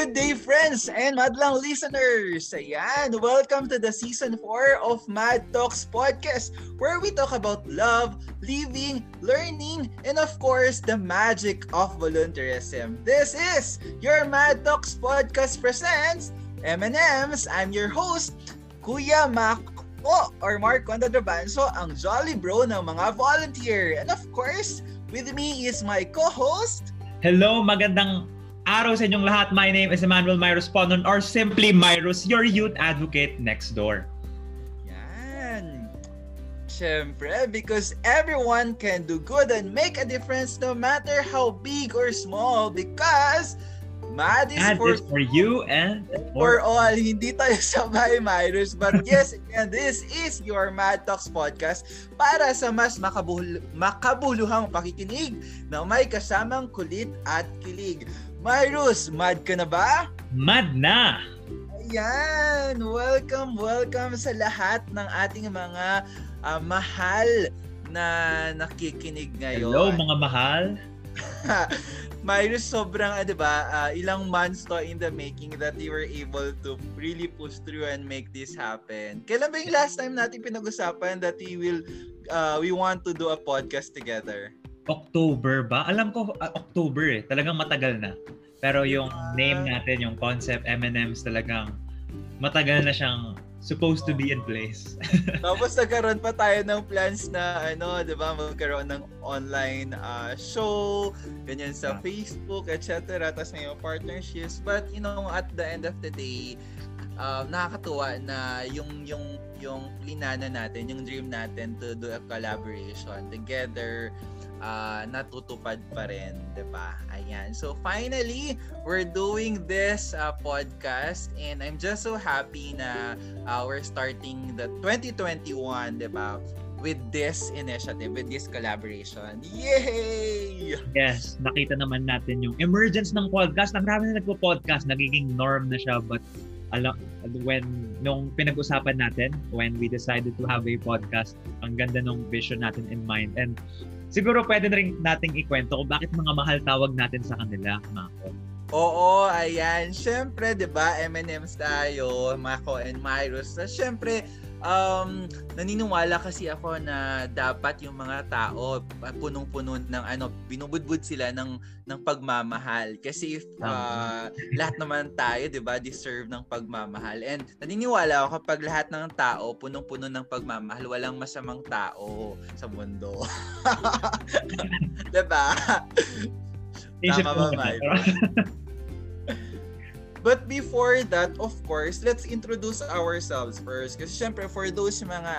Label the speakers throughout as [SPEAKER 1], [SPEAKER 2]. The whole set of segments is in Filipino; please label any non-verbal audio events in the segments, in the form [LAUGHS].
[SPEAKER 1] Good day, friends and madlang listeners! Ayan, welcome to the season 4 of Mad Talks Podcast where we talk about love, living, learning, and of course, the magic of volunteerism. This is your Mad Talks Podcast presents M&M's. I'm your host, Kuya Mako or Mark Condadrabanso, ang jolly bro ng mga volunteer. And of course, with me is my co-host,
[SPEAKER 2] Hello, magandang araw sa inyong lahat. My name is Emmanuel Myros Ponon or simply Myros, your youth advocate next door.
[SPEAKER 1] Yan. Siyempre, because everyone can do good and make a difference no matter how big or small because Mad is,
[SPEAKER 2] And
[SPEAKER 1] for,
[SPEAKER 2] is for you and
[SPEAKER 1] for all. [LAUGHS] Hindi tayo sabay, Myros. But [LAUGHS] yes, again, this is your Mad Talks podcast para sa mas makabul makabuluhang pakikinig na may kasamang kulit at kilig. Myros, mad ka na ba?
[SPEAKER 2] Mad na!
[SPEAKER 1] Ayan! Welcome, welcome sa lahat ng ating mga ah, mahal na nakikinig ngayon.
[SPEAKER 2] Hello mga mahal. [LAUGHS]
[SPEAKER 1] Myros, sobrang, ah, di ba, ah, ilang months to in the making that you were able to really push through and make this happen. Kailan ba yung last time natin pinag-usapan that we will, uh, we want to do a podcast together?
[SPEAKER 2] October ba? Alam ko ah, October eh. Talagang matagal na. Pero yung name natin, yung concept M&M's talagang matagal na siyang supposed to be in place. [LAUGHS]
[SPEAKER 1] Tapos nagkaroon pa tayo ng plans na ano, 'di ba, magkaroon ng online uh, show, ganyan sa. Facebook, etc. Tapos may partnerships. But you know, at the end of the day, um, nakakatuwa na yung yung yung linana natin, yung dream natin to do a collaboration together uh, natutupad pa rin, 'di ba? Ayan. So finally, we're doing this uh, podcast and I'm just so happy na uh, we're starting the 2021, 'di ba? With this initiative, with this collaboration. Yay!
[SPEAKER 2] yes, nakita naman natin yung emergence ng podcast. Ang marami na nagpo-podcast, nagiging norm na siya. But alam, when, nung pinag-usapan natin, when we decided to have a podcast, ang ganda nung vision natin in mind. And siguro pwede na rin nating ikwento kung bakit mga mahal tawag natin sa kanila, Mako.
[SPEAKER 1] Oo, ayan. Siyempre, 'di ba, M&M's tayo, Mako and Myros. So, siyempre, um, naniniwala kasi ako na dapat yung mga tao uh, punong-puno ng ano, binubudbud sila ng ng pagmamahal. Kasi if uh, lahat naman tayo, 'di ba, deserve ng pagmamahal. And naniniwala ako kapag lahat ng tao punong-puno ng pagmamahal, walang masamang tao sa mundo. [LAUGHS] 'Di ba? Tama ba. But before that, of course, let's introduce ourselves first. Kasi syempre, for those mga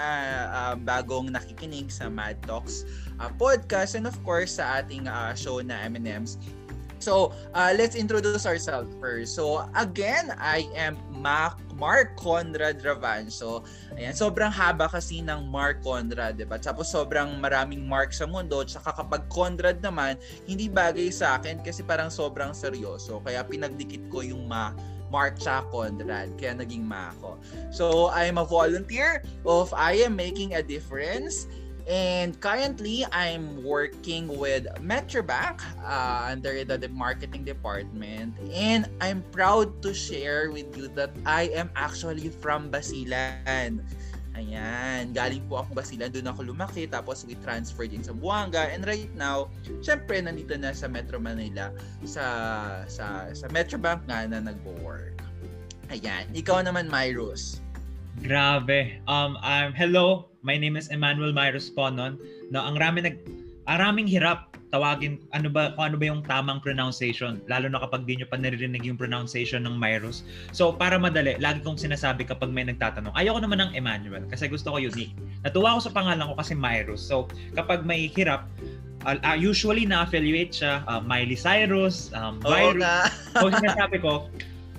[SPEAKER 1] uh, bagong nakikinig sa Mad Talks uh, podcast and of course sa ating uh, show na M&M's. So, uh, let's introduce ourselves first. So, again, I am Mac Mark Conrad Ravanso. Ayan, sobrang haba kasi ng Mark Conrad, 'di ba? Tapos sobrang maraming Mark sa mundo, tsaka kapag Conrad naman, hindi bagay sa akin kasi parang sobrang seryoso. Kaya pinagdikit ko yung ma Mark tsaka Conrad, kaya naging ma ako. So, I'm a volunteer of I Am Making a Difference. And currently, I'm working with Metrobank uh, under the, the marketing department. And I'm proud to share with you that I am actually from Basilan. Ayan, galing po ako Basilan, doon ako lumaki, tapos we transferred din sa Buanga. And right now, syempre, nandito na sa Metro Manila, sa, sa, sa Metrobank nga na nagwo-work. Ayan, ikaw naman, Myros.
[SPEAKER 2] Grabe. Um, um, hello, my name is Emmanuel Myros Ponon. No, ang rami nag ang raming hirap tawagin ano ba kung ano ba yung tamang pronunciation lalo na kapag di nyo pa naririnig yung pronunciation ng Myros. So para madali, lagi kong sinasabi kapag may nagtatanong, ayoko naman ng Emmanuel kasi gusto ko unique. Natuwa ko sa pangalan ko kasi Myros. So kapag may hirap, uh, usually na-affiliate siya uh, Miley Cyrus, um, Virus.
[SPEAKER 1] nga.
[SPEAKER 2] So sinasabi ko,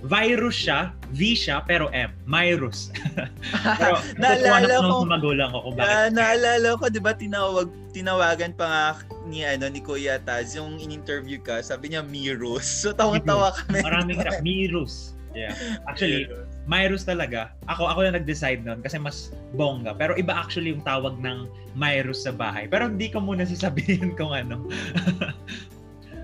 [SPEAKER 2] virus siya, V siya, pero M, Myrus. [LAUGHS] pero
[SPEAKER 1] Naalala ko-
[SPEAKER 2] sa magulang ko kung bakit.
[SPEAKER 1] Ah, naalala ko, 'di ba, tinawag tinawagan pa nga ni ano ni Kuya Taz yung in-interview ka, sabi niya Mirus. So tawang-tawa kami.
[SPEAKER 2] Maraming [LAUGHS] hirap. Mirus. Yeah. Actually, Myrus talaga. Ako ako na nag-decide noon kasi mas bongga. Pero iba actually yung tawag ng Myrus sa bahay. Pero hindi ko muna sasabihin [LAUGHS] kung ano.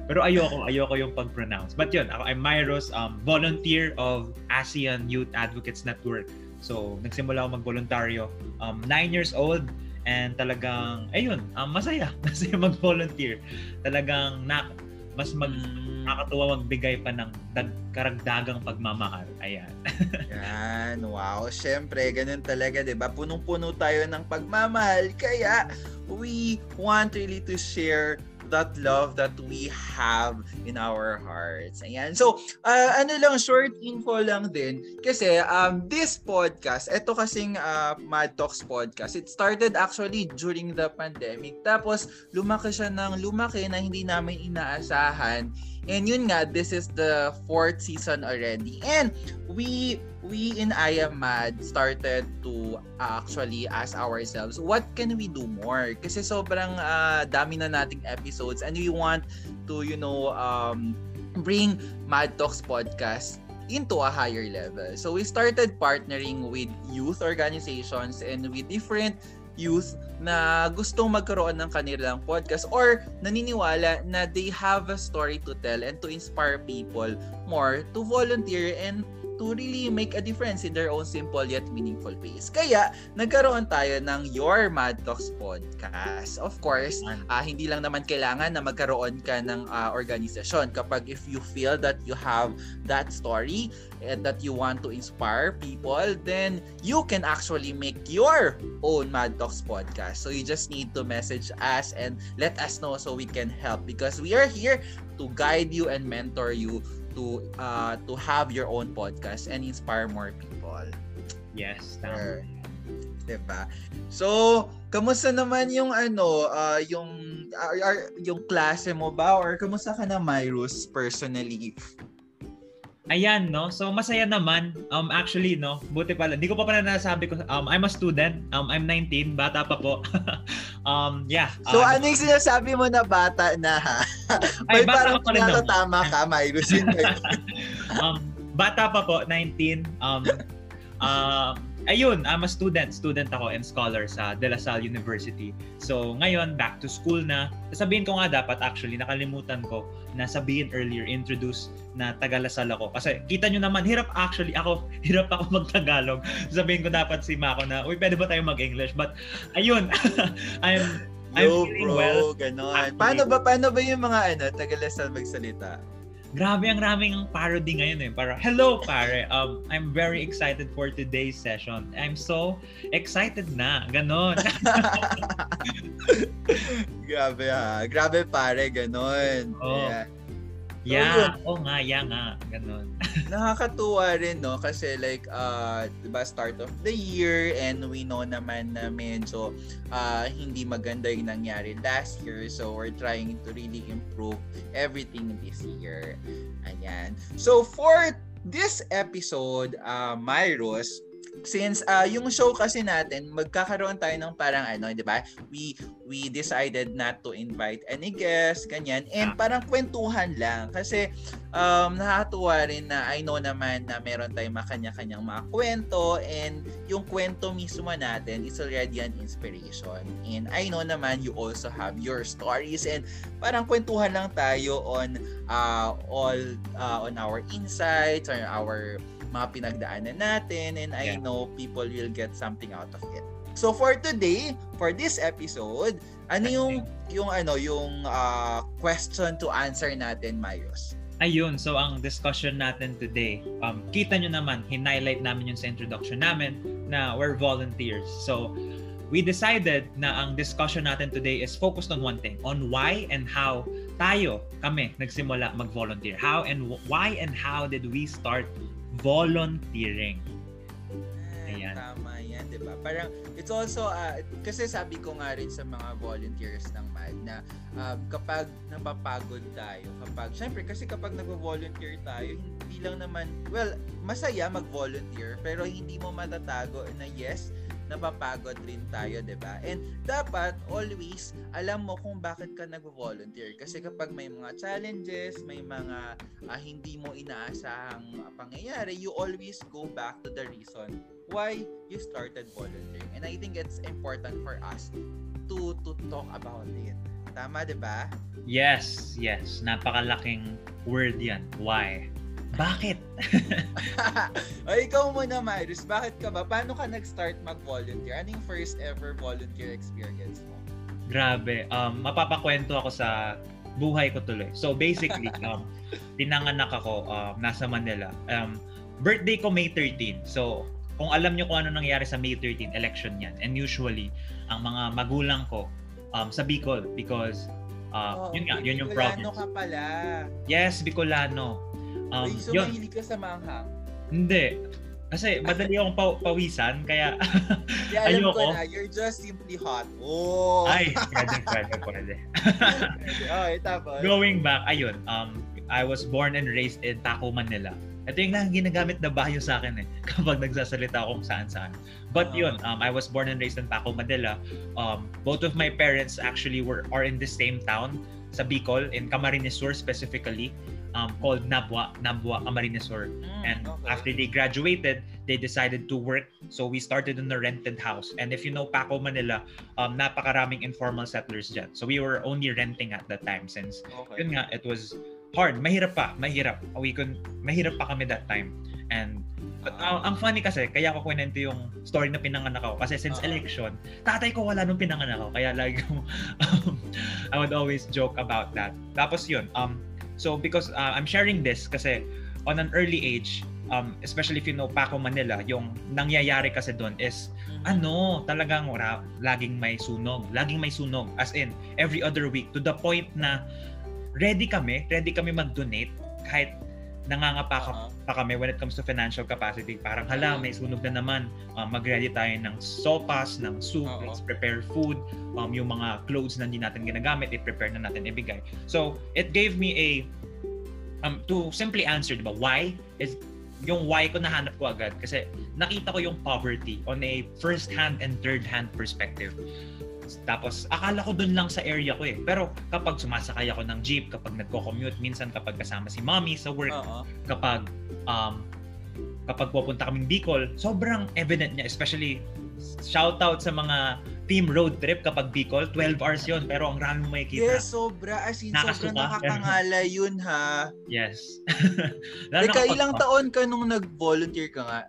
[SPEAKER 2] Pero ayoko, ayoko yung pag-pronounce. But yun, ako, I'm Myros, um, volunteer of ASEAN Youth Advocates Network. So, nagsimula ako mag-voluntaryo. Um, nine years old, and talagang, ayun, um, masaya. [LAUGHS] Masaya mag-volunteer. Talagang na, mas mag,
[SPEAKER 1] Mm.
[SPEAKER 2] nakakatuwa magbigay pa ng dag, karagdagang pagmamahal. Ayan. [LAUGHS]
[SPEAKER 1] Yan, wow. Siyempre, ganun talaga, di ba? Punong-puno tayo ng pagmamahal. Kaya, we want really to share that love that we have in our hearts. Ayan. So, uh, ano lang, short info lang din. Kasi, um, this podcast, ito kasing uh, Mad Talks podcast, it started actually during the pandemic. Tapos, lumaki siya ng lumaki na hindi namin inaasahan. And yun nga, this is the fourth season already. And we we in I Am Mad started to actually ask ourselves, what can we do more? Kasi sobrang uh, dami na nating episodes and we want to, you know, um, bring Mad Talks podcast into a higher level. So we started partnering with youth organizations and with different youth na gustong magkaroon ng kanilang podcast or naniniwala na they have a story to tell and to inspire people more to volunteer and to really make a difference in their own simple yet meaningful ways. Kaya, nagkaroon tayo ng Your Mad Talks podcast. Of course, uh, hindi lang naman kailangan na magkaroon ka ng uh, organisasyon. Kapag if you feel that you have that story and that you want to inspire people, then you can actually make your own Mad Talks podcast. So you just need to message us and let us know so we can help because we are here to guide you and mentor you to uh to have your own podcast and inspire more people.
[SPEAKER 2] Yes, tama.
[SPEAKER 1] Sure. Diba? So, kamusta naman yung ano, uh, yung uh, yung klase mo ba or kamusta ka na Myrus personally?
[SPEAKER 2] Ayan, no? So, masaya naman. Um, actually, no? Buti pala. Hindi ko pa pala nasabi ko. Um, I'm a student. Um, I'm 19. Bata pa po. [LAUGHS] um, yeah.
[SPEAKER 1] So,
[SPEAKER 2] uh,
[SPEAKER 1] ano yung sinasabi mo na bata na ha?
[SPEAKER 2] Ay,
[SPEAKER 1] May
[SPEAKER 2] bata
[SPEAKER 1] parang
[SPEAKER 2] pa rin naman.
[SPEAKER 1] tama ka, ba [LAUGHS] yun?
[SPEAKER 2] um, bata pa po, 19. Um, uh, ayun, I'm a student. Student ako and scholar sa De La Salle University. So, ngayon, back to school na. Sabihin ko nga dapat actually, nakalimutan ko na sabihin earlier, introduce na Tagalasal ako. Kasi kita nyo naman, hirap actually ako, [LAUGHS] hirap ako mag-Tagalog. Sabihin ko dapat si Mako na, uy, pwede ba tayo mag-English? But, ayun, [LAUGHS] I'm, I'm
[SPEAKER 1] Yo,
[SPEAKER 2] feeling
[SPEAKER 1] bro,
[SPEAKER 2] well.
[SPEAKER 1] ganon.
[SPEAKER 2] Actually.
[SPEAKER 1] Paano ba, paano ba yung mga ano, Tagalasal magsalita?
[SPEAKER 2] Grabe ang raming parody ngayon eh. Para, hello pare, um, I'm very excited for today's session. I'm so excited na. Ganon. [LAUGHS]
[SPEAKER 1] Grabe ha. Grabe pare, ganon.
[SPEAKER 2] Oo.
[SPEAKER 1] Ayan.
[SPEAKER 2] Yeah, oo nga, yeah nga. Ganon. [LAUGHS]
[SPEAKER 1] Nakakatuwa rin, no? Kasi like, uh, diba, start of the year and we know naman na medyo uh, hindi maganda yung nangyari last year. So, we're trying to really improve everything this year. Ayan. So, for this episode, uh, Myros, since uh, yung show kasi natin, magkakaroon tayo ng parang ano, di ba? We we decided not to invite any guests, ganyan. And parang kwentuhan lang. Kasi um, nakakatuwa rin na I know naman na meron tayong makanya-kanyang mga kwento and yung kwento mismo natin is already an inspiration. And I know naman you also have your stories and parang kwentuhan lang tayo on uh, all uh, on our insights or our mga pinagdaanan natin and I
[SPEAKER 2] Yeah.
[SPEAKER 1] know people will get something out of it. So for today, for this episode, ano yung yung ano yung uh, question to answer natin, Mayos?
[SPEAKER 2] Ayun, so ang discussion natin today, um, kita nyo naman, hinighlight namin yun sa introduction namin na we're volunteers. So, we decided na ang discussion natin today is focused on one thing, on why and how tayo, kami, nagsimula mag-volunteer. How and wh- why and how did we start volunteering?
[SPEAKER 1] Ay,
[SPEAKER 2] Ayan.
[SPEAKER 1] Tama yan, di ba? Parang, it's also, uh, kasi sabi ko nga rin sa mga volunteers ng MAD na uh, kapag napapagod tayo, kapag, syempre, kasi kapag nag-volunteer tayo, hindi lang naman, well, masaya mag-volunteer, pero hindi mo matatago na yes, napapagod rin tayo, 'di ba? And dapat always alam mo kung bakit ka nag-volunteer kasi kapag may mga challenges, may mga ah, hindi mo inaasahang ah, pangyayari, you always go back to the reason why you started volunteering. And I think it's important for us to to talk about it. Tama, di ba?
[SPEAKER 2] Yes, yes. Napakalaking word yan. Why? Bakit? [LAUGHS]
[SPEAKER 1] o ikaw muna, Maris. Bakit ka ba? Paano ka nag-start mag-volunteer? Ano yung first ever volunteer experience mo?
[SPEAKER 2] Grabe. Um, mapapakwento ako sa buhay ko tuloy. So basically, [LAUGHS] um, pinanganak ako um, nasa Manila. Um, birthday ko May 13. So kung alam niyo kung ano nangyari sa May 13, election yan. And usually, ang mga magulang ko um, sa Bicol because uh, oh, yun nga, yun yung
[SPEAKER 1] Bicolano
[SPEAKER 2] province.
[SPEAKER 1] ka pala.
[SPEAKER 2] Yes, Bicolano.
[SPEAKER 1] Um, so yun. mahilig ka sa manghang?
[SPEAKER 2] Hindi. Kasi madali akong pa- pawisan, kaya [LAUGHS]
[SPEAKER 1] yeah, alam ayoko. ko na, you're just simply hot. Oh!
[SPEAKER 2] Ay, [LAUGHS] pwede, pwede, pwede.
[SPEAKER 1] okay, tapos?
[SPEAKER 2] Going back, ayun, um, I was born and raised in Taco, Manila. Ito yung lang ginagamit na bayo sa akin eh [LAUGHS] kapag nagsasalita ako kung saan-saan. But uh, yun, um, I was born and raised in Paco, Manila. Um, both of my parents actually were are in the same town sa Bicol, in Camarines Sur specifically, um, called Nabwa, Nabwa Camarines Sur. Mm, and okay. after they graduated, they decided to work. So we started in a rented house. And if you know Paco, Manila, um, napakaraming informal settlers dyan. So we were only renting at that time since okay. yun nga, it was hard. Mahirap pa. Mahirap. We could, mahirap pa kami that time. And but, uh, ang funny kasi, kaya ko kwento yung story na pinanganak ako. Kasi since uh-huh. election, tatay ko wala nung pinanganak ako. Kaya like, [LAUGHS] um, I would always joke about that. Tapos yun, um, so because uh, I'm sharing this kasi on an early age, um, especially if you know Paco Manila, yung nangyayari kasi doon is ano, talagang wala, laging may sunog. Laging may sunog. As in, every other week to the point na ready kami, ready kami mag-donate kahit nangangapa uh-huh. pa kami when it comes to financial capacity. Parang hala, may sunog na naman. Um, mag-ready tayo ng sopas, ng soup, uh-huh. let's prepare food. Um, yung mga clothes na hindi natin ginagamit, i-prepare na natin ibigay. So, it gave me a, um, to simply answer, diba, why? Is yung why ko nahanap ko agad kasi nakita ko yung poverty on a first hand and third hand perspective. Tapos, akala ko dun lang sa area ko eh. Pero kapag sumasakay ako ng jeep, kapag nagko-commute, minsan kapag kasama si mommy sa work, uh-huh. kapag um, kapag pupunta kaming Bicol, sobrang evident niya, especially shout out sa mga team road trip kapag Bicol, 12 hours yun, pero ang rami mo makikita.
[SPEAKER 1] Yes, sobra. As in, Nakasuka. sobrang [LAUGHS] nakakangala yun ha.
[SPEAKER 2] Yes. [LAUGHS]
[SPEAKER 1] Teka, ilang taon ka nung nag-volunteer ka nga?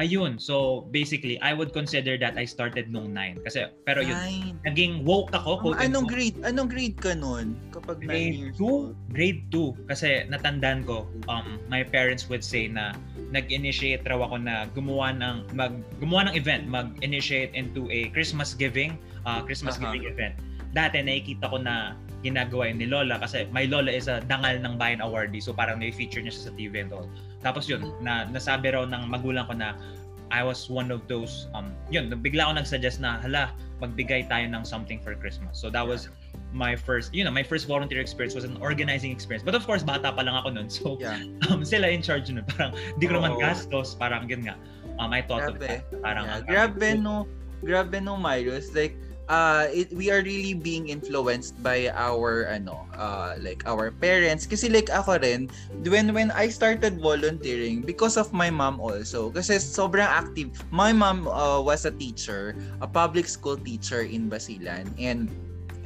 [SPEAKER 2] Ayun, so basically, I would consider that I started nung 9. Kasi, pero yun, nine. naging woke ako.
[SPEAKER 1] Um, anong grade? Anong grade ka nun? Kapag
[SPEAKER 2] grade 2? Grade 2. Kasi natandaan ko, um, my parents would say na nag-initiate raw ako na gumawa ng, mag, gumawa ng event, mag-initiate into a Christmas giving, uh, Christmas uh-huh. giving event. Dati nakikita ko na ginagawa yun ni Lola kasi my Lola is a dangal ng bayan awardee so parang may-feature niya siya sa TV and all. Tapos yun, na, nasabi raw ng magulang ko na I was one of those, um, yun, bigla ako nag-suggest na, hala, magbigay tayo ng something for Christmas. So that was my first, you know, my first volunteer experience was an organizing experience. But of course, bata pa lang ako nun. So, yeah. [LAUGHS] um, sila in charge nun. Parang, di ko oh. naman gastos. Parang, yun nga. Um, I thought grabe. of that. Parang,
[SPEAKER 1] yeah. grabe no, grabe no, Myros. Like, uh it, we are really being influenced by our ano uh like our parents. Kasi like ako rin when when I started volunteering because of my mom also kasi sobrang active. My mom uh, was a teacher a public school teacher in Basilan. And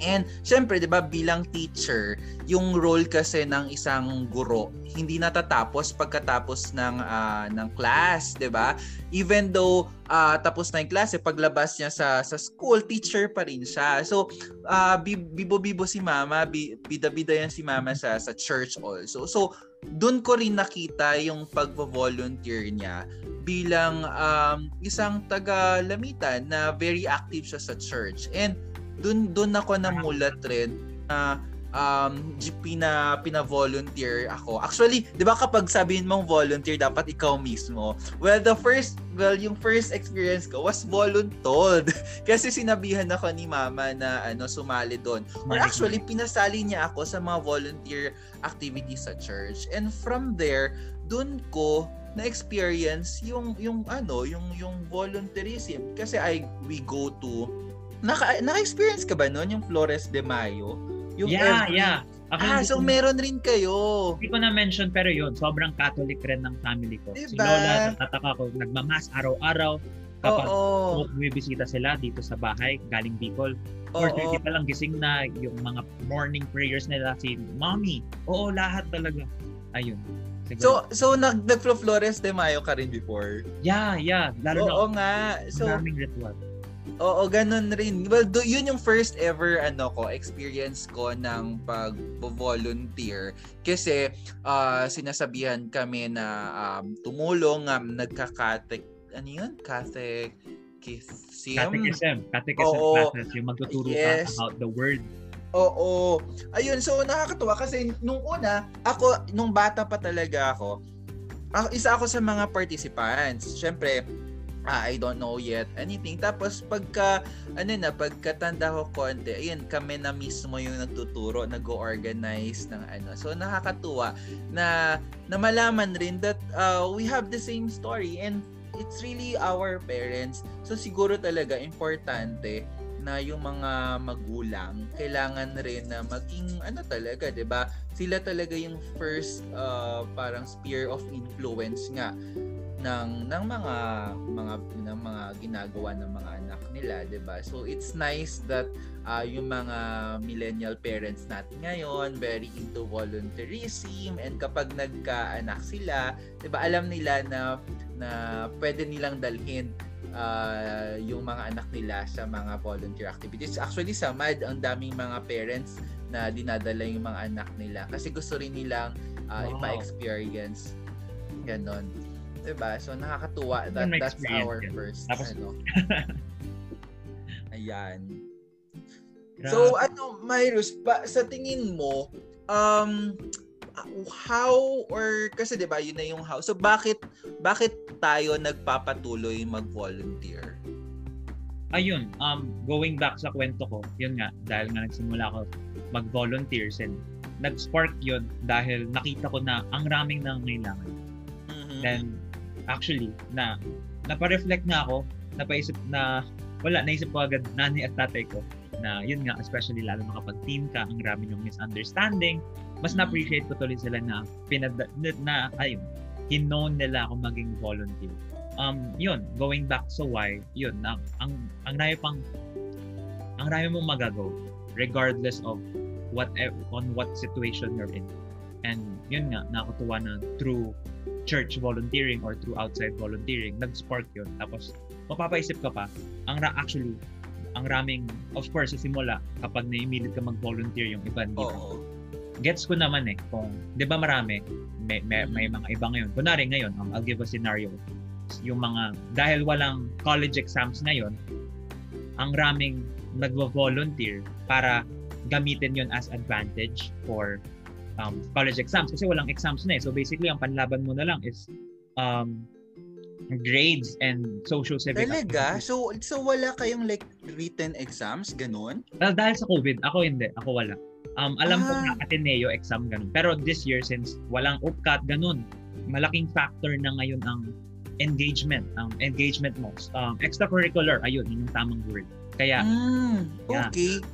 [SPEAKER 1] And syempre, 'di ba, bilang teacher, yung role kasi ng isang guro hindi natatapos pagkatapos ng uh, ng class, 'di ba? Even though uh, tapos na yung klase, paglabas niya sa sa school, teacher pa rin siya. So, uh, bibo-bibo si Mama, bida-bida yan si Mama sa sa church also. So, doon ko rin nakita yung pagvo-volunteer niya bilang um, isang taga Lamitan na very active siya sa church. And dun dun ako namulat rin na um pina pina-volunteer ako. Actually, 'di ba kapag sabihin mong volunteer dapat ikaw mismo. Well, the first well, yung first experience ko was voluntold. [LAUGHS] Kasi sinabihan ako ni mama na ano sumali doon. Or actually pinasali niya ako sa mga volunteer activities sa church. And from there, doon ko na experience yung yung ano, yung yung volunteerism kasi I we go to Naka, naka-experience ka ba noon yung Flores de Mayo? Yung
[SPEAKER 2] yeah, every... yeah.
[SPEAKER 1] Ako ah, so ko, meron rin kayo.
[SPEAKER 2] Hindi ko na-mention pero yun, sobrang Catholic rin ng family ko. Diba? Si Lola, natataka ko, nagmamas araw-araw. Kapag
[SPEAKER 1] Oo.
[SPEAKER 2] bumibisita sila dito sa bahay, galing Bicol,
[SPEAKER 1] Oo.
[SPEAKER 2] 4.30 pa lang gising na yung mga morning prayers nila si Mommy. Oo, lahat talaga. Ayun.
[SPEAKER 1] So,
[SPEAKER 2] Siguro.
[SPEAKER 1] so nag nagflo-flores de Mayo ka rin before?
[SPEAKER 2] yeah, yeah. Lalo na
[SPEAKER 1] Oo nga. So,
[SPEAKER 2] maraming ritual.
[SPEAKER 1] Oo, ganun rin. Well, do, yun yung first ever ano ko, experience ko ng pag-volunteer. Kasi ah, sinasabihan kami na um, tumulong, um, nagka-catholic, ano yun? Catholic
[SPEAKER 2] Catechism. Catechism
[SPEAKER 1] Oo.
[SPEAKER 2] classes. Yung magtuturo
[SPEAKER 1] Yes.
[SPEAKER 2] ka about the word.
[SPEAKER 1] Oo. Ayun, so nakakatuwa kasi nung una, ako, nung bata pa talaga ako, ako isa ako sa mga participants. Siyempre, ah, I don't know yet anything. Tapos pagka, ano na, pagkatanda ko konti, ayun, kami na mismo yung nagtuturo, nag-organize ng ano. So nakakatuwa na, na malaman rin that uh, we have the same story and it's really our parents. So siguro talaga importante na yung mga magulang kailangan rin na maging ano talaga 'di ba sila talaga yung first uh, parang sphere of influence nga ng ng mga mga ng mga ginagawa ng mga anak nila 'di ba so it's nice that uh, yung mga millennial parents natin ngayon very into volunteerism and kapag nagkaanak sila 'di ba alam nila na na pwede nilang dalhin uh, yung mga anak nila sa mga volunteer activities. Actually sa MAD, ang daming mga parents na dinadala yung mga anak nila kasi gusto rin nilang uh,
[SPEAKER 2] Wow.
[SPEAKER 1] ipa-experience. Ganon. Diba? So nakakatuwa that that's our first
[SPEAKER 2] Tapos-
[SPEAKER 1] ano. [LAUGHS] Ayan.
[SPEAKER 2] Grabe.
[SPEAKER 1] So ano, Myrus, ba, sa tingin mo, um, how or kasi 'di ba yun na yung how. So bakit bakit tayo nagpapatuloy mag-volunteer?
[SPEAKER 2] ayun, um, going back sa kwento ko, yun nga, dahil nga nagsimula ako mag-volunteers and nag-spark yun dahil nakita ko na ang raming nangangailangan.
[SPEAKER 1] Mhm.
[SPEAKER 2] Then, actually, na napareflect na ako, napaisip na, wala, naisip ko agad nanay at tatay ko na yun nga, especially lalo na kapag team ka, ang rami yung misunderstanding, mas
[SPEAKER 1] Mhm.
[SPEAKER 2] na-appreciate ko tuloy sila na, pinad- na, na ayun, hinown nila ako maging volunteer. Um, yun, going back sa why, yun, ang, ang, ang rami pang, ang rami mong magagawa, regardless of what on what situation you're in. And yun nga, nakakatuwa na through church volunteering or through outside volunteering, nag-spark yun. Tapos, mapapaisip ka pa, ang ra- actually, ang raming, of course, sa simula, kapag naimilit ka mag-volunteer yung iba.
[SPEAKER 1] Oo.
[SPEAKER 2] Gets ko naman eh, kung, di ba marami, may, may, may mga iba ngayon. Kunwari ngayon, um, I'll give a scenario. Yung mga, dahil walang college exams ngayon, ang raming nagvo-volunteer para gamitin yon as advantage for um, college exams kasi walang exams na eh. So basically, ang panlaban mo na lang is um, grades and social civic
[SPEAKER 1] Talaga?
[SPEAKER 2] activities.
[SPEAKER 1] So so wala kayong like written exams ganun?
[SPEAKER 2] Well, dahil sa COVID, ako hindi. Ako wala. Um, alam ko
[SPEAKER 1] Ah.
[SPEAKER 2] na Ateneo exam ganun. Pero this year, since walang UPCAT ganun, malaking factor na ngayon ang engagement. Ang engagement mo. Um, extracurricular, ayun, yun yung tamang word. Kaya,
[SPEAKER 1] Mm,
[SPEAKER 2] Yeah.
[SPEAKER 1] okay.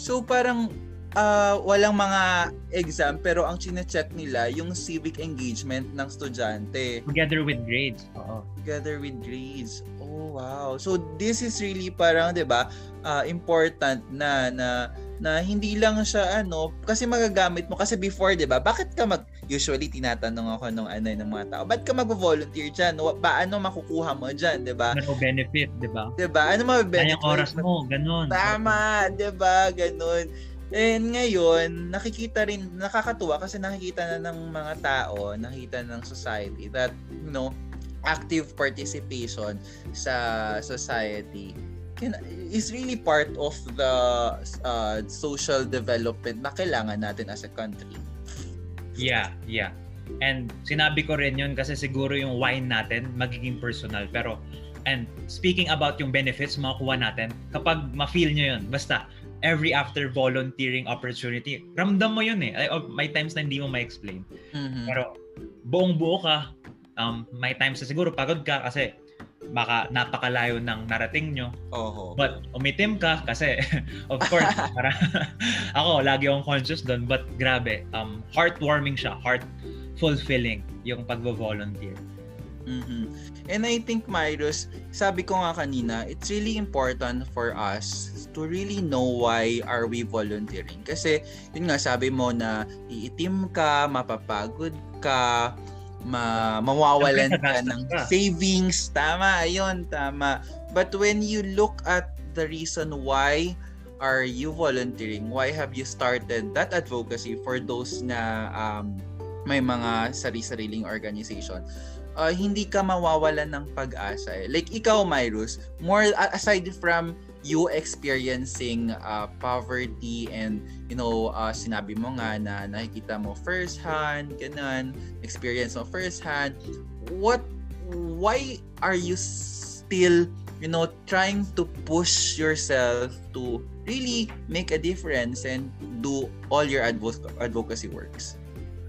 [SPEAKER 1] So parang ah, walang mga exam pero ang chine-check nila yung civic engagement ng estudyante
[SPEAKER 2] together with grades. Oo.
[SPEAKER 1] together with grades. Oh wow. So this is really parang 'di ba ah, important na na na hindi lang siya ano kasi magagamit mo kasi before 'di ba bakit ka mag usually tinatanong ako nung ano ng mga tao ba't ka mag-volunteer diyan paano makukuha mo diyan 'di ba
[SPEAKER 2] Ano benefit, di ba?
[SPEAKER 1] 'di ba ano mabibigay
[SPEAKER 2] Kayang oras mo, ganun.
[SPEAKER 1] Tama, 'di ba? Ganun. And ngayon, nakikita rin nakakatuwa kasi nakikita na ng mga tao, nakita ng society that you know, active participation sa society can, is really part of the uh, social development na kailangan natin as a country.
[SPEAKER 2] Yeah, yeah. And sinabi ko rin yun kasi siguro yung wine natin magiging personal. Pero, and speaking about yung benefits makukuha natin, kapag ma-feel nyo yun, basta every after volunteering opportunity, ramdam mo yun eh. Ay, oh, May times na hindi mo ma-explain.
[SPEAKER 1] Mhm.
[SPEAKER 2] Pero buong buo ka, um, may times na siguro pagod ka kasi baka napakalayo ng narating nyo.
[SPEAKER 1] Oho.
[SPEAKER 2] But umitim ka kasi [LAUGHS] of course [LAUGHS] para [LAUGHS] ako lagi akong conscious doon but grabe um heartwarming siya, heart fulfilling yung pagvo-volunteer.
[SPEAKER 1] Mm-hmm. And I think, Myros, sabi ko nga kanina, it's really important for us to really know why are we volunteering. Kasi, yun nga, sabi mo na iitim ka, mapapagod ka, ma mawawalan ka ng savings. Tama, ayun, tama. But when you look at the reason why are you volunteering, why have you started that advocacy for those na um, may mga sari-sariling organization, uh, hindi ka mawawalan ng pag-asa. Eh. Like ikaw, Myrus, more aside from you experiencing uh, poverty and you know uh, sinabi mo nga na nakikita mo first hand ganun experience mo first hand what why are you still you know trying to push yourself to really make a difference and do all your advo- advocacy works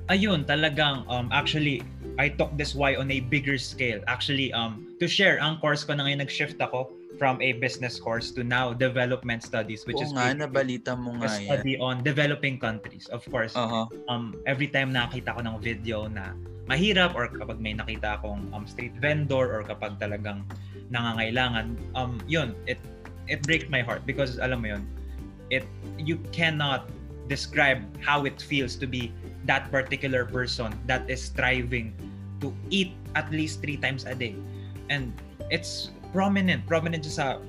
[SPEAKER 2] ayun talagang um actually I took this why on a bigger scale. Actually, um, to share, ang course ko na ngayon, nag-shift ako from a business course to now development studies, which
[SPEAKER 1] Oo
[SPEAKER 2] is
[SPEAKER 1] nga, nabalita mo nga
[SPEAKER 2] a study on developing countries. Of course,
[SPEAKER 1] uh-huh.
[SPEAKER 2] um, every time nakita ko ng video na mahirap or kapag may nakita akong um, street vendor or kapag talagang nangangailangan, um, yun, it it breaks my heart because alam mo yun, it you cannot describe how it feels to be that particular person that is striving to eat at least three times a day. And it's prominent, prominent sa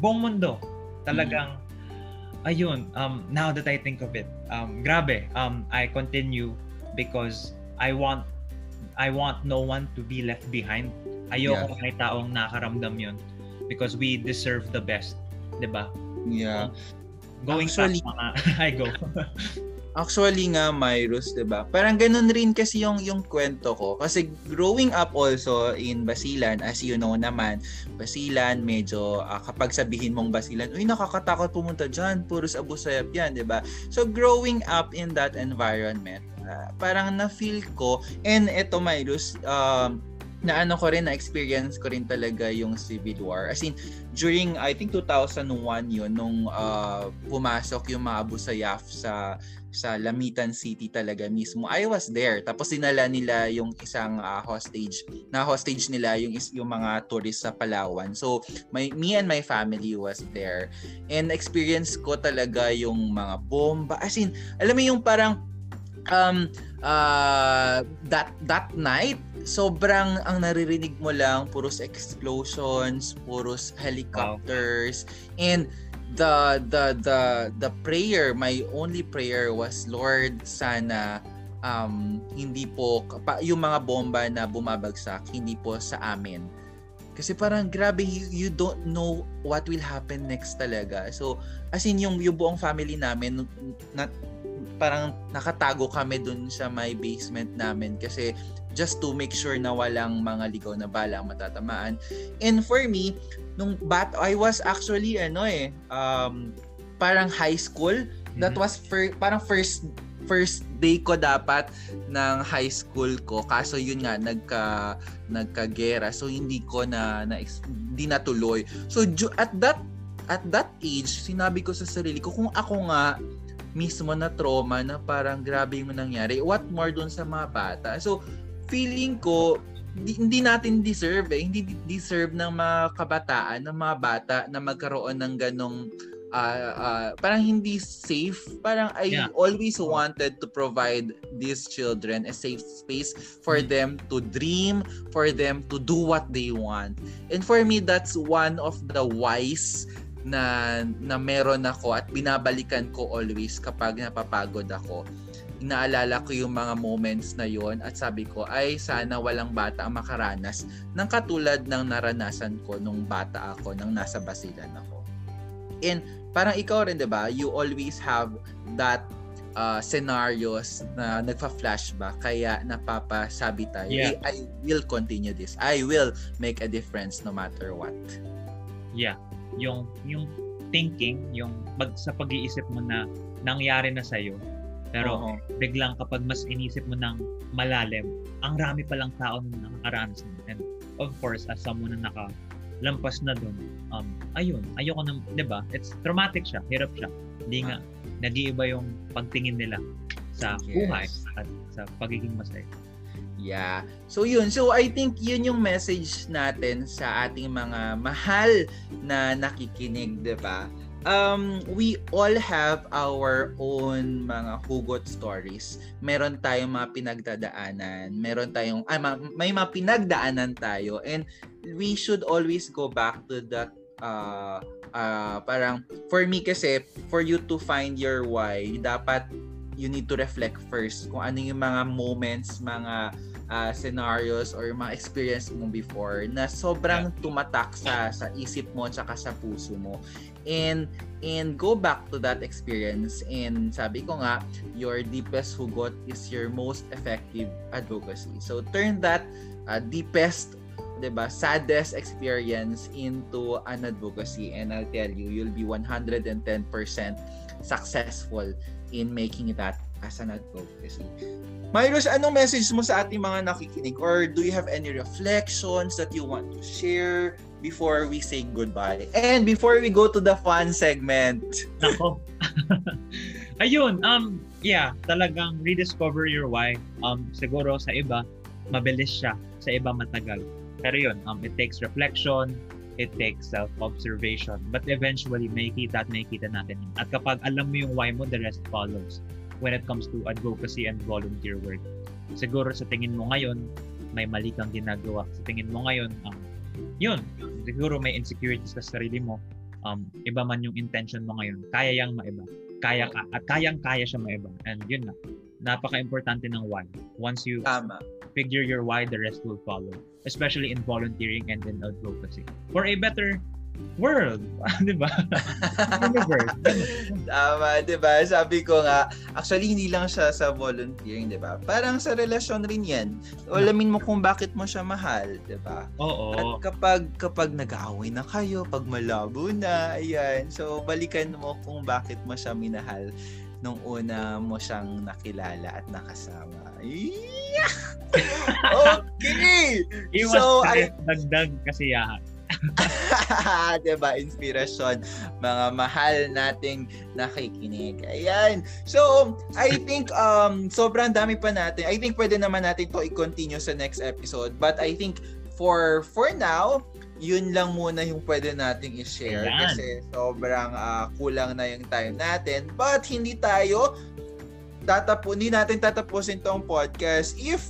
[SPEAKER 2] buong mundo. Talagang, mm. ayun, um, now that I think of it, um, grabe, um, I continue because I want I want no one to be left behind. Ayoko yeah. may taong nakaramdam yun because we deserve the best. 'di ba?
[SPEAKER 1] Yeah.
[SPEAKER 2] Going Actually, back, mga, [LAUGHS] I go. [LAUGHS]
[SPEAKER 1] Actually nga, Myrus, 'di ba? Parang ganun rin kasi yung yung kwento ko. Kasi growing up also in Basilan, as you know naman, Basilan medyo uh, kapag sabihin mong Basilan, uy nakakatakot pumunta diyan, puros Abu Sayyaf 'yan, 'di ba? So growing up in that environment, uh, parang na-feel ko and eto Myrus, um na ano ko rin, na-experience ko rin talaga yung Civil War. As in, during, I think 2001 yun, nung uh, pumasok yung mga Abu Sayyaf sa sa Lamitan City talaga mismo. I was there. Tapos dinala nila yung isang uh, hostage. Na hostage nila yung yung mga tourists sa Palawan. So, my me and my family was there. And experience ko talaga yung mga bomba. As in, alam mo yung parang um uh, that that night sobrang ang naririnig mo lang puros explosions, puros helicopters wow. and the the the the prayer my only prayer was Lord sana um hindi po yung mga bomba na bumabagsak hindi po sa amin. Kasi parang grabe you, you don't know what will happen next talaga. So as in yung yung buong family namin na, parang nakatago kami dun sa my basement namin kasi just to make sure na walang mga ligaw na bala ang matatamaan. And for me nung bat I was actually ano eh um parang high school. That mm-hmm. was fir- parang first first day ko dapat ng high school ko. Kaso yun nga nagka nagkagera. So hindi ko na, na hindi natuloy so at that at that age sinabi ko sa sarili ko kung ako nga mismo na trauma na parang grabe yung nangyari what more dun sa mga bata? So feeling ko hindi, hindi natin deserve eh. Hindi deserve ng mga kabataan, ng mga bata na magkaroon ng ganong uh, uh, parang hindi safe. Parang I yeah. always wanted to provide these children a safe space for mm-hmm. them to dream, for them to do what they want. And for me, that's one of the wise na na meron ako at binabalikan ko always kapag napapagod ako inaalala ko yung mga moments na yon at sabi ko ay sana walang bata ang makaranas ng katulad ng naranasan ko nung bata ako nang nasa Basilan ako. And parang ikaw rin 'di ba? You always have that uh, scenarios na nagfa-flashback kaya napapasabi tayo, yeah. I will continue this. I will make a difference no matter what.
[SPEAKER 2] Yeah. Yung yung thinking, yung pag sa pag-iisip mo na nangyari na sa iyo, pero Oo. biglang kapag mas inisip mo ng malalim, ang rami palang tao na nakakaranas nun. And of course, as someone na nakalampas na doon, um, ayun, ayoko na, di ba? It's traumatic siya, hirap siya. Hindi nga, nag-iiba yung pagtingin nila sa yes. buhay at sa pagiging masaya.
[SPEAKER 1] Yeah. So yun, so I think yun yung message natin sa ating mga mahal na nakikinig, 'di ba? Um, we all have our own mga hugot stories. Meron tayong mga pinagdadaanan, meron tayong ay, may mga pinagdaanan tayo. And we should always go back to that uh, uh, parang for me kasi for you to find your why dapat you need to reflect first kung ano yung mga moments mga uh, scenarios or mga experience mo before na sobrang tumatak sa sa isip mo at sa puso mo and and go back to that experience. And sabi ko nga your deepest hugot is your most effective advocacy. So turn that uh, deepest 'di ba saddest experience into an advocacy. And I'll tell you you'll be 110% successful in making that as an advocacy. Myros, anong message mo sa ating mga nakikinig? Or do you have any reflections that you want to share before we say goodbye? And before we go to the fun segment.
[SPEAKER 2] Nako. [LAUGHS] Ayun, um, yeah, talagang rediscover your why. Um, siguro sa iba, mabilis siya. Sa iba, matagal. Pero yun, um, it takes reflection, it takes self-observation. But eventually, may kita at may kita natin. At kapag alam mo yung why mo, the rest follows when it comes to advocacy and volunteer work. Siguro sa tingin mo ngayon, may mali kang ginagawa. Sa tingin mo ngayon, um, yun, siguro may insecurities sa sarili mo. Um, iba man yung intention mo ngayon, kaya yang maiba. Kaya ka, at kayang-kaya siya maiba. And yun na, napaka-importante ng why. Once you
[SPEAKER 1] Tama.
[SPEAKER 2] figure your why, the rest will follow. Especially in volunteering and in advocacy. For a better world. [LAUGHS] di ba? [LAUGHS] Universe.
[SPEAKER 1] Tama, di ba? Sabi ko nga, actually hindi lang siya sa volunteering, di ba? Parang sa relasyon rin yan. Ulamin mo kung bakit mo siya mahal, di ba?
[SPEAKER 2] Oo.
[SPEAKER 1] At kapag, kapag nag-aaway na kayo, pag malabo na, ayan. So, balikan mo kung bakit mo siya minahal nung una mo siyang nakilala at nakasama. Yeah! [LAUGHS] okay!
[SPEAKER 2] Iwas so, I... dagdag kasiyahan. [LAUGHS]
[SPEAKER 1] 'Di ba? Inspirasyon mga mahal nating nakikinig. Ayan. So, I think um sobrang dami pa natin. I think pwede naman natin 'to i-continue sa next episode. But I think for for now, yun lang muna yung pwede nating i-share Ayan. kasi sobrang uh, kulang na yung time natin. But hindi tayo tatapo, hindi natin tatapusin tong podcast if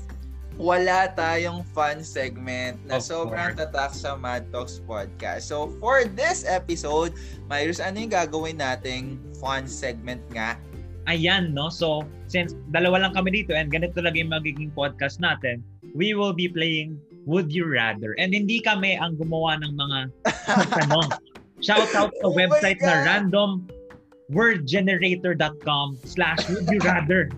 [SPEAKER 1] wala tayong fun segment na of sobrang course. tatak sa Mad Talks Podcast. So, for this episode, Myros, ano yung gagawin nating fun segment nga?
[SPEAKER 2] Ayan, no? So, since dalawa lang kami dito and ganito talaga yung magiging podcast natin, we will be playing Would You Rather. And hindi kami ang gumawa ng mga [LAUGHS] tanong. Shout out sa oh website na random wordgenerator.com slash would you rather.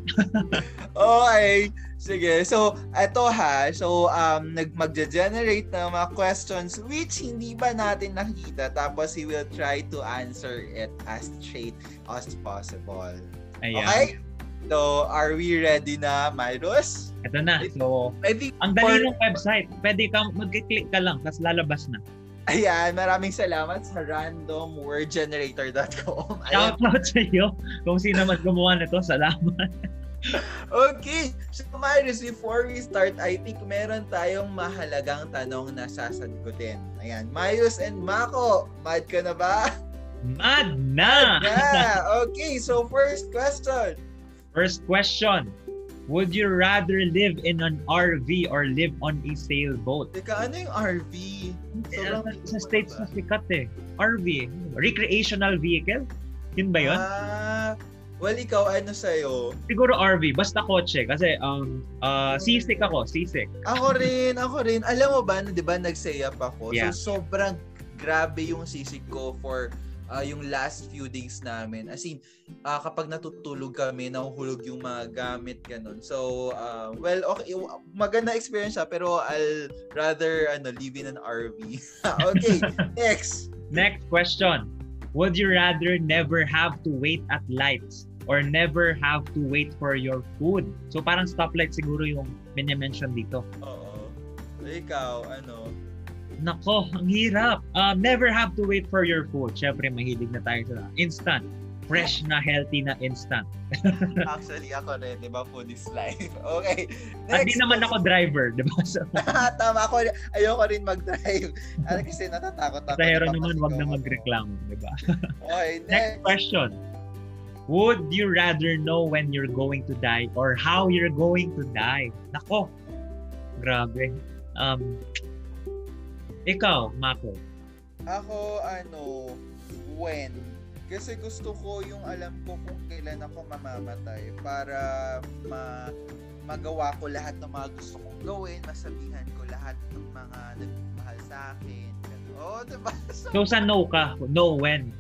[SPEAKER 2] [LAUGHS]
[SPEAKER 1] okay. Sige. So, eto ha. So, um, nag magge-generate ng mga questions which hindi ba natin nakita. Tapos, he will try to answer it as straight as possible. Ayan. Okay? So, are we ready na, Myros?
[SPEAKER 2] Ito na. So, I think ang dali for... ng website. Pwede kang mag-click ka lang, tapos lalabas na.
[SPEAKER 1] Ayan, maraming salamat sa randomwordgenerator.com.
[SPEAKER 2] Shout out sa iyo kung sino man gumawa nito. Salamat. [LAUGHS] [LAUGHS]
[SPEAKER 1] okay. So, Myris, before we start, I think meron tayong mahalagang tanong na sasagutin. Ayan. Myris and Mako, mad ka na ba?
[SPEAKER 2] Mad na!
[SPEAKER 1] Mad na! [LAUGHS] Okay, so first question.
[SPEAKER 2] First question. Would you rather live in an RV or live on a sailboat?
[SPEAKER 1] Teka, ano yung RV?
[SPEAKER 2] Sobrang eh, sa states na sikat eh. RV. Recreational vehicle? Yun ba yun?
[SPEAKER 1] Ah, Well, ikaw, ano sa'yo?
[SPEAKER 2] Siguro RV, basta kotse. Kasi, um, uh, seasick ako, seasick.
[SPEAKER 1] Ako rin, ako rin. Alam mo ba, di ba, nag-say up ako? Yeah. So, sobrang grabe yung seasick ko for uh, yung last few days namin. As in, uh, kapag natutulog kami, nahuhulog yung mga gamit, ganun. So, uh, well, okay, maganda experience siya, pero I'll rather ano, live in an RV. [LAUGHS] okay, [LAUGHS] next.
[SPEAKER 2] Next question. Would you rather never have to wait at lights or never have to wait for your food. So parang stoplight siguro yung mention dito.
[SPEAKER 1] Oo. Ikaw, ano?
[SPEAKER 2] Nako, ang hirap. Uh, never have to wait for your food. Siyempre, mahilig na tayo sa instant. fresh na healthy na instant. [LAUGHS]
[SPEAKER 1] Actually, ako rin, di ba, food is life. [LAUGHS] Okay.
[SPEAKER 2] At di naman ako driver, di ba? So, [LAUGHS]
[SPEAKER 1] Tama ako, ayoko rin mag-drive. Ano kasi natatakot ako.
[SPEAKER 2] sa hero naman, wag na
[SPEAKER 1] ako-
[SPEAKER 2] magreklamo, di ba?
[SPEAKER 1] Okay,
[SPEAKER 2] Next
[SPEAKER 1] next.
[SPEAKER 2] question. Would you rather know when you're going to die or how you're going to die? Nako. Grabe. Um, ikaw, Mako.
[SPEAKER 1] Ako, ano, when. Kasi gusto ko yung alam ko kung kailan ako mamamatay para ma magawa ko lahat ng mga gusto kong gawin, masabihan ko lahat ng mga nagmahal sa akin. Oo, oh, diba? So, [LAUGHS]
[SPEAKER 2] So, sa no ka? No when?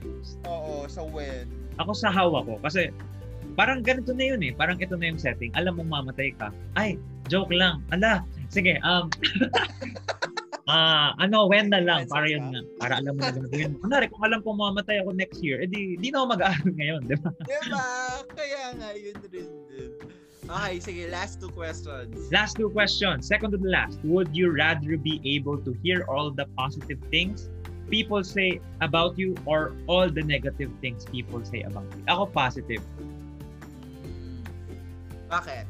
[SPEAKER 1] oo, sa when.
[SPEAKER 2] Ako sa how ako. Kasi, parang ganito na yun eh. Parang ito na yung setting. Alam mong mamatay ka. Ay, joke lang. Ala, sige, um, [LAUGHS] ah ano, when na lang, para yun nga. Para alam mo na gagawin mo. Kunwari, kung alam kong mamatay ako next year, edi, di na ako mag-aaral [LAUGHS] ngayon, di ba?
[SPEAKER 1] Diba? Kaya nga, yun rin din. Okay, sige, last two questions.
[SPEAKER 2] Last two questions. Second to the last. Would you rather be able to hear all the positive things people say about you or all the negative things people say about you? Ako positive.
[SPEAKER 1] Bakit?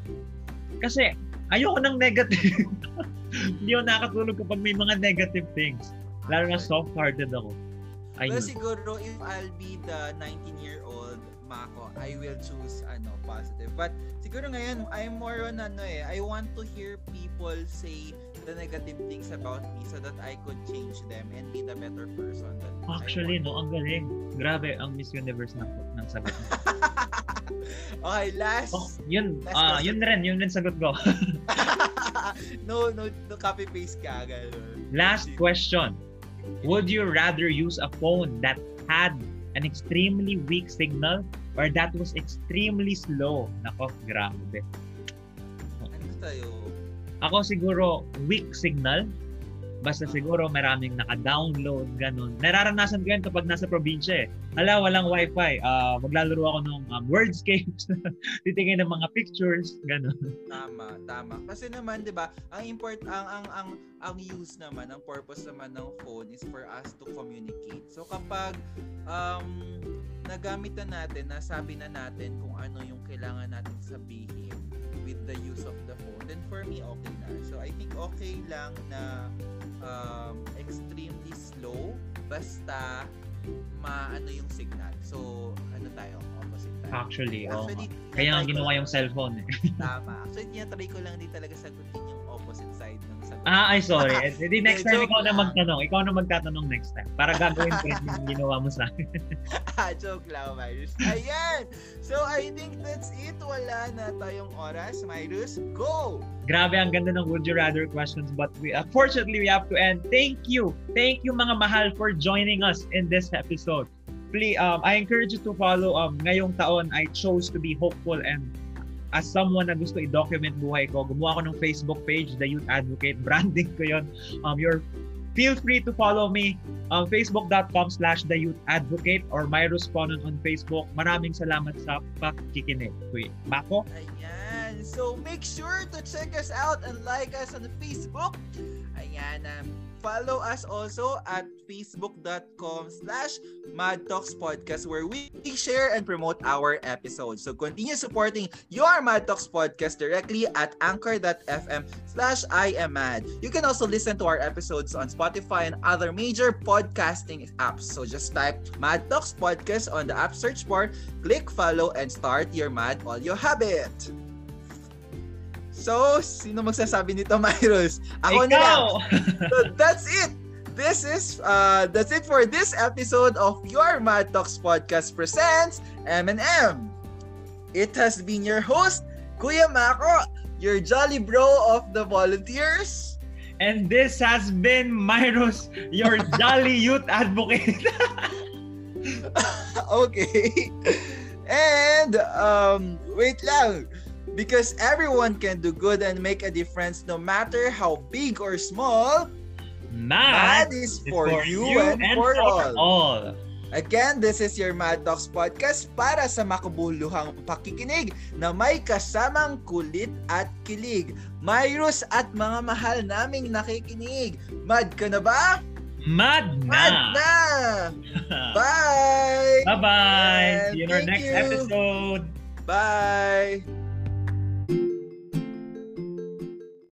[SPEAKER 2] Kasi ayoko ng negative. [LAUGHS] Hindi ako nakatulog kapag may mga negative things. Lalo na soft-hearted ako.
[SPEAKER 1] Well,
[SPEAKER 2] Ayun.
[SPEAKER 1] siguro if I'll be the 19-year-old Mako, I will choose ano positive. But siguro ngayon, I'm more on ano eh, I want to hear people say the negative things about me so that I could change them and be the better person that I
[SPEAKER 2] Actually, no, ang galing. Grabe, ang Miss Universe ng, ng sagot. [LAUGHS]
[SPEAKER 1] okay, last.
[SPEAKER 2] Oh, yun,
[SPEAKER 1] Last
[SPEAKER 2] ah,
[SPEAKER 1] question.
[SPEAKER 2] yun rin, yun rin sagot ko. [LAUGHS]
[SPEAKER 1] no, no, no copy paste ka ganun.
[SPEAKER 2] Last question. Would you rather use a phone that had an extremely weak signal or that was extremely slow? Nako, grabe.
[SPEAKER 1] Ano tayo?
[SPEAKER 2] Ako siguro weak signal. Basta siguro maraming naka-download, ganun. Nararanasan ko yan kapag nasa probinsya eh. Hala, walang wifi. Ah, maglalaro ako ng um, wordscapes. [LAUGHS] Titingin ng mga pictures, ganun.
[SPEAKER 1] Tama, tama. Kasi naman, 'di ba, ang import ang ang ang ang use naman, ang purpose naman ng phone is for us to communicate. So kapag um nagamit na natin, nasabi na natin kung ano yung kailangan natin sabihin with the use of the phone, then for me okay na. So I think okay lang na um extremely slow basta maano yung signal. So ano tayo? Opposite tayo.
[SPEAKER 2] Actually.
[SPEAKER 1] Actually,
[SPEAKER 2] Kaya nga ginawa yung cellphone eh.
[SPEAKER 1] Tama. Actually, tinatry ko lang din talaga sagutin
[SPEAKER 2] Ah, ay sorry. [LAUGHS] Eh, di next time ikaw na magtanong. Ikaw na magtatanong next time. Para gagawin ko yung [LAUGHS] ginawa mo sa akin. [LAUGHS]
[SPEAKER 1] Ah, joke lang, Myrus. Ayan! So, I think that's it. Wala na tayong oras. Myrus, go!
[SPEAKER 2] Grabe, ang ganda ng Would You Rather questions. But we, unfortunately, we have to end. Thank you. Thank you mga mahal for joining us in this episode. Please, um, I encourage you to follow. Um, ngayong taon, I chose to be hopeful and as someone na gusto i-document buhay ko, gumawa ko ng Facebook page, The Youth Advocate. [LAUGHS] Branding ko yun. Um, you're, feel free to follow me um, facebook.com slash the youth advocate or Myros Ponon on Facebook. Maraming salamat sa pakikinig. Kuya Mako?
[SPEAKER 1] Ayan. So, make sure to check us out and like us on Facebook. Ayan. Um, follow us also at facebook.com slash Mad where we share and promote our episodes. So, continue supporting your Mad Talks Podcast directly at anchor.fm slash I am mad. You can also listen to our episodes on Spotify and other major podcasting apps. So, just type Mad Talks Podcast on the app search bar click follow and start your mad audio habit. So, sino magsasabi nito, [LAUGHS] Myros? Ako na lang. So, that's it. This is uh that's it for this episode of your Mad Talks podcast presents M&M. It has been your host, Kuya Mako, your jolly bro of the volunteers.
[SPEAKER 2] And this has been Myros, your [LAUGHS] jolly youth advocate. [LAUGHS]
[SPEAKER 1] okay. And um wait lang. Because everyone can do good and make a difference no matter how big or small.
[SPEAKER 2] Mad
[SPEAKER 1] Mad is
[SPEAKER 2] is
[SPEAKER 1] for, you, and, for, all.
[SPEAKER 2] all.
[SPEAKER 1] Again, this is your Mad Talks Podcast para sa makabuluhang pakikinig na may kasamang kulit at kilig. Myros at mga mahal naming nakikinig. Mad ka na ba?
[SPEAKER 2] Mad na!
[SPEAKER 1] Mad na! [LAUGHS] Bye!
[SPEAKER 2] Bye-bye!
[SPEAKER 1] And
[SPEAKER 2] See you in our next
[SPEAKER 1] you.
[SPEAKER 2] episode!
[SPEAKER 1] Bye!